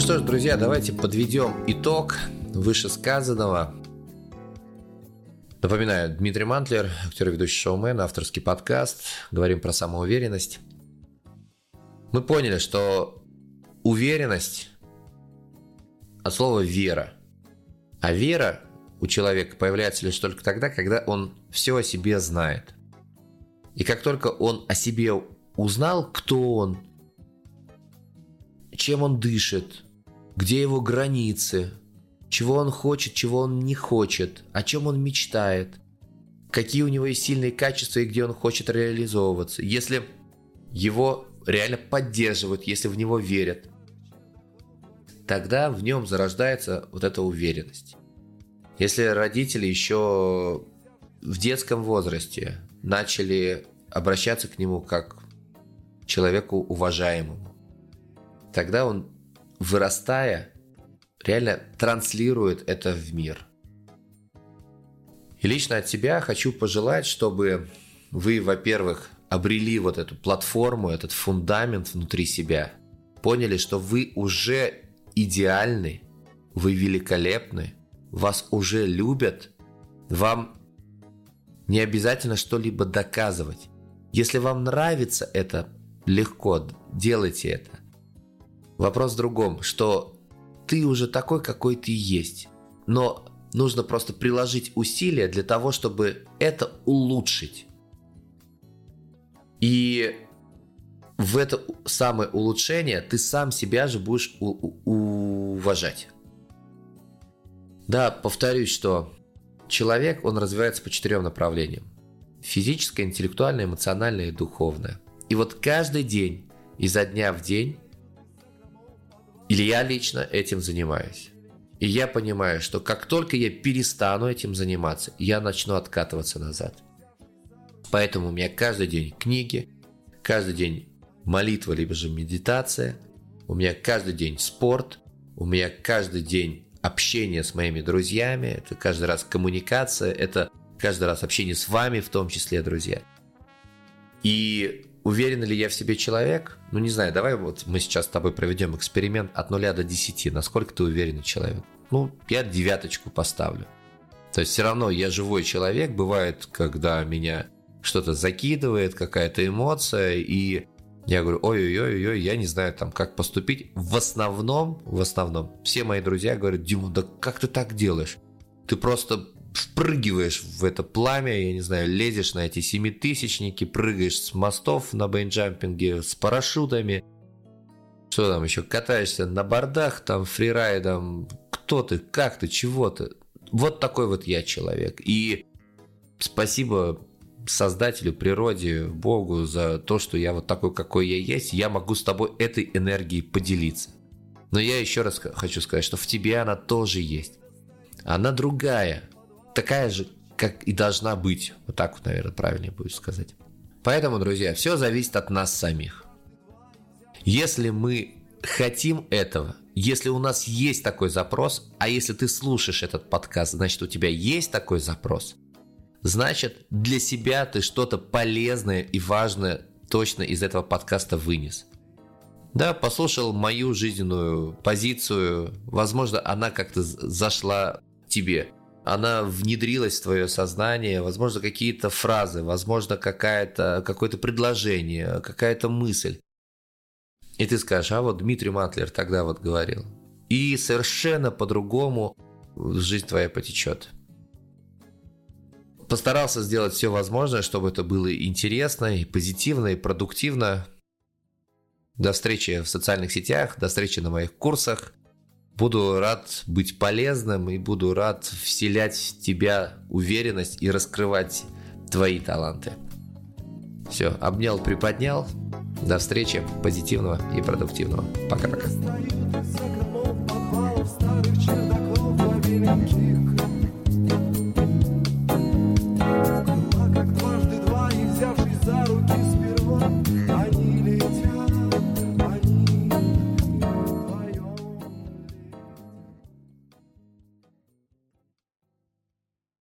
что ж, друзья, давайте подведем итог вышесказанного. Напоминаю, Дмитрий Мантлер, актер и ведущий шоумен, авторский подкаст. Говорим про самоуверенность. Мы поняли, что уверенность от слова «вера». А вера у человека появляется лишь только тогда, когда он все о себе знает. И как только он о себе узнал, кто он, чем он дышит, где его границы, чего он хочет, чего он не хочет, о чем он мечтает, какие у него есть сильные качества и где он хочет реализовываться. Если его реально поддерживают, если в него верят, тогда в нем зарождается вот эта уверенность. Если родители еще в детском возрасте начали обращаться к нему как к человеку уважаемому, тогда он, вырастая, реально транслирует это в мир. И лично от себя хочу пожелать, чтобы вы, во-первых, обрели вот эту платформу, этот фундамент внутри себя, поняли, что вы уже идеальны, вы великолепны, вас уже любят, вам не обязательно что-либо доказывать. Если вам нравится это, легко, делайте это. Вопрос в другом, что ты уже такой, какой ты есть. Но нужно просто приложить усилия для того, чтобы это улучшить. И в это самое улучшение ты сам себя же будешь уважать. Да, повторюсь, что человек, он развивается по четырем направлениям. Физическое, интеллектуальное, эмоциональное и духовное. И вот каждый день, изо дня в день, или я лично этим занимаюсь. И я понимаю, что как только я перестану этим заниматься, я начну откатываться назад. Поэтому у меня каждый день книги, каждый день молитва, либо же медитация, у меня каждый день спорт, у меня каждый день общение с моими друзьями, это каждый раз коммуникация, это каждый раз общение с вами в том числе, друзья. И уверен ли я в себе человек? Ну, не знаю, давай вот мы сейчас с тобой проведем эксперимент от 0 до 10. Насколько ты уверенный человек? Ну, я девяточку поставлю. То есть все равно я живой человек. Бывает, когда меня что-то закидывает, какая-то эмоция, и я говорю, ой-ой-ой, я не знаю там, как поступить. В основном, в основном, все мои друзья говорят, Дима, да как ты так делаешь? Ты просто впрыгиваешь в это пламя, я не знаю, лезешь на эти семитысячники, прыгаешь с мостов на бейнджампинге, с парашютами, что там еще, катаешься на бордах, там, фрирайдом, кто ты, как ты, чего ты. Вот такой вот я человек. И спасибо Создателю, природе, Богу за то, что я вот такой, какой я есть, я могу с тобой этой энергией поделиться. Но я еще раз хочу сказать, что в тебе она тоже есть. Она другая, такая же, как и должна быть. Вот так вот, наверное, правильнее будет сказать. Поэтому, друзья, все зависит от нас самих. Если мы хотим этого, если у нас есть такой запрос, а если ты слушаешь этот подкаст, значит, у тебя есть такой запрос, значит, для себя ты что-то полезное и важное точно из этого подкаста вынес. Да, послушал мою жизненную позицию, возможно, она как-то зашла тебе она внедрилась в твое сознание, возможно, какие-то фразы, возможно, какая-то, какое-то предложение, какая-то мысль. И ты скажешь, а вот Дмитрий Матлер тогда вот говорил. И совершенно по-другому жизнь твоя потечет. Постарался сделать все возможное, чтобы это было интересно, и позитивно, и продуктивно. До встречи в социальных сетях, до встречи на моих курсах. Буду рад быть полезным и буду рад вселять в тебя уверенность и раскрывать твои таланты. Все, обнял, приподнял. До встречи, позитивного и продуктивного. Пока-пока.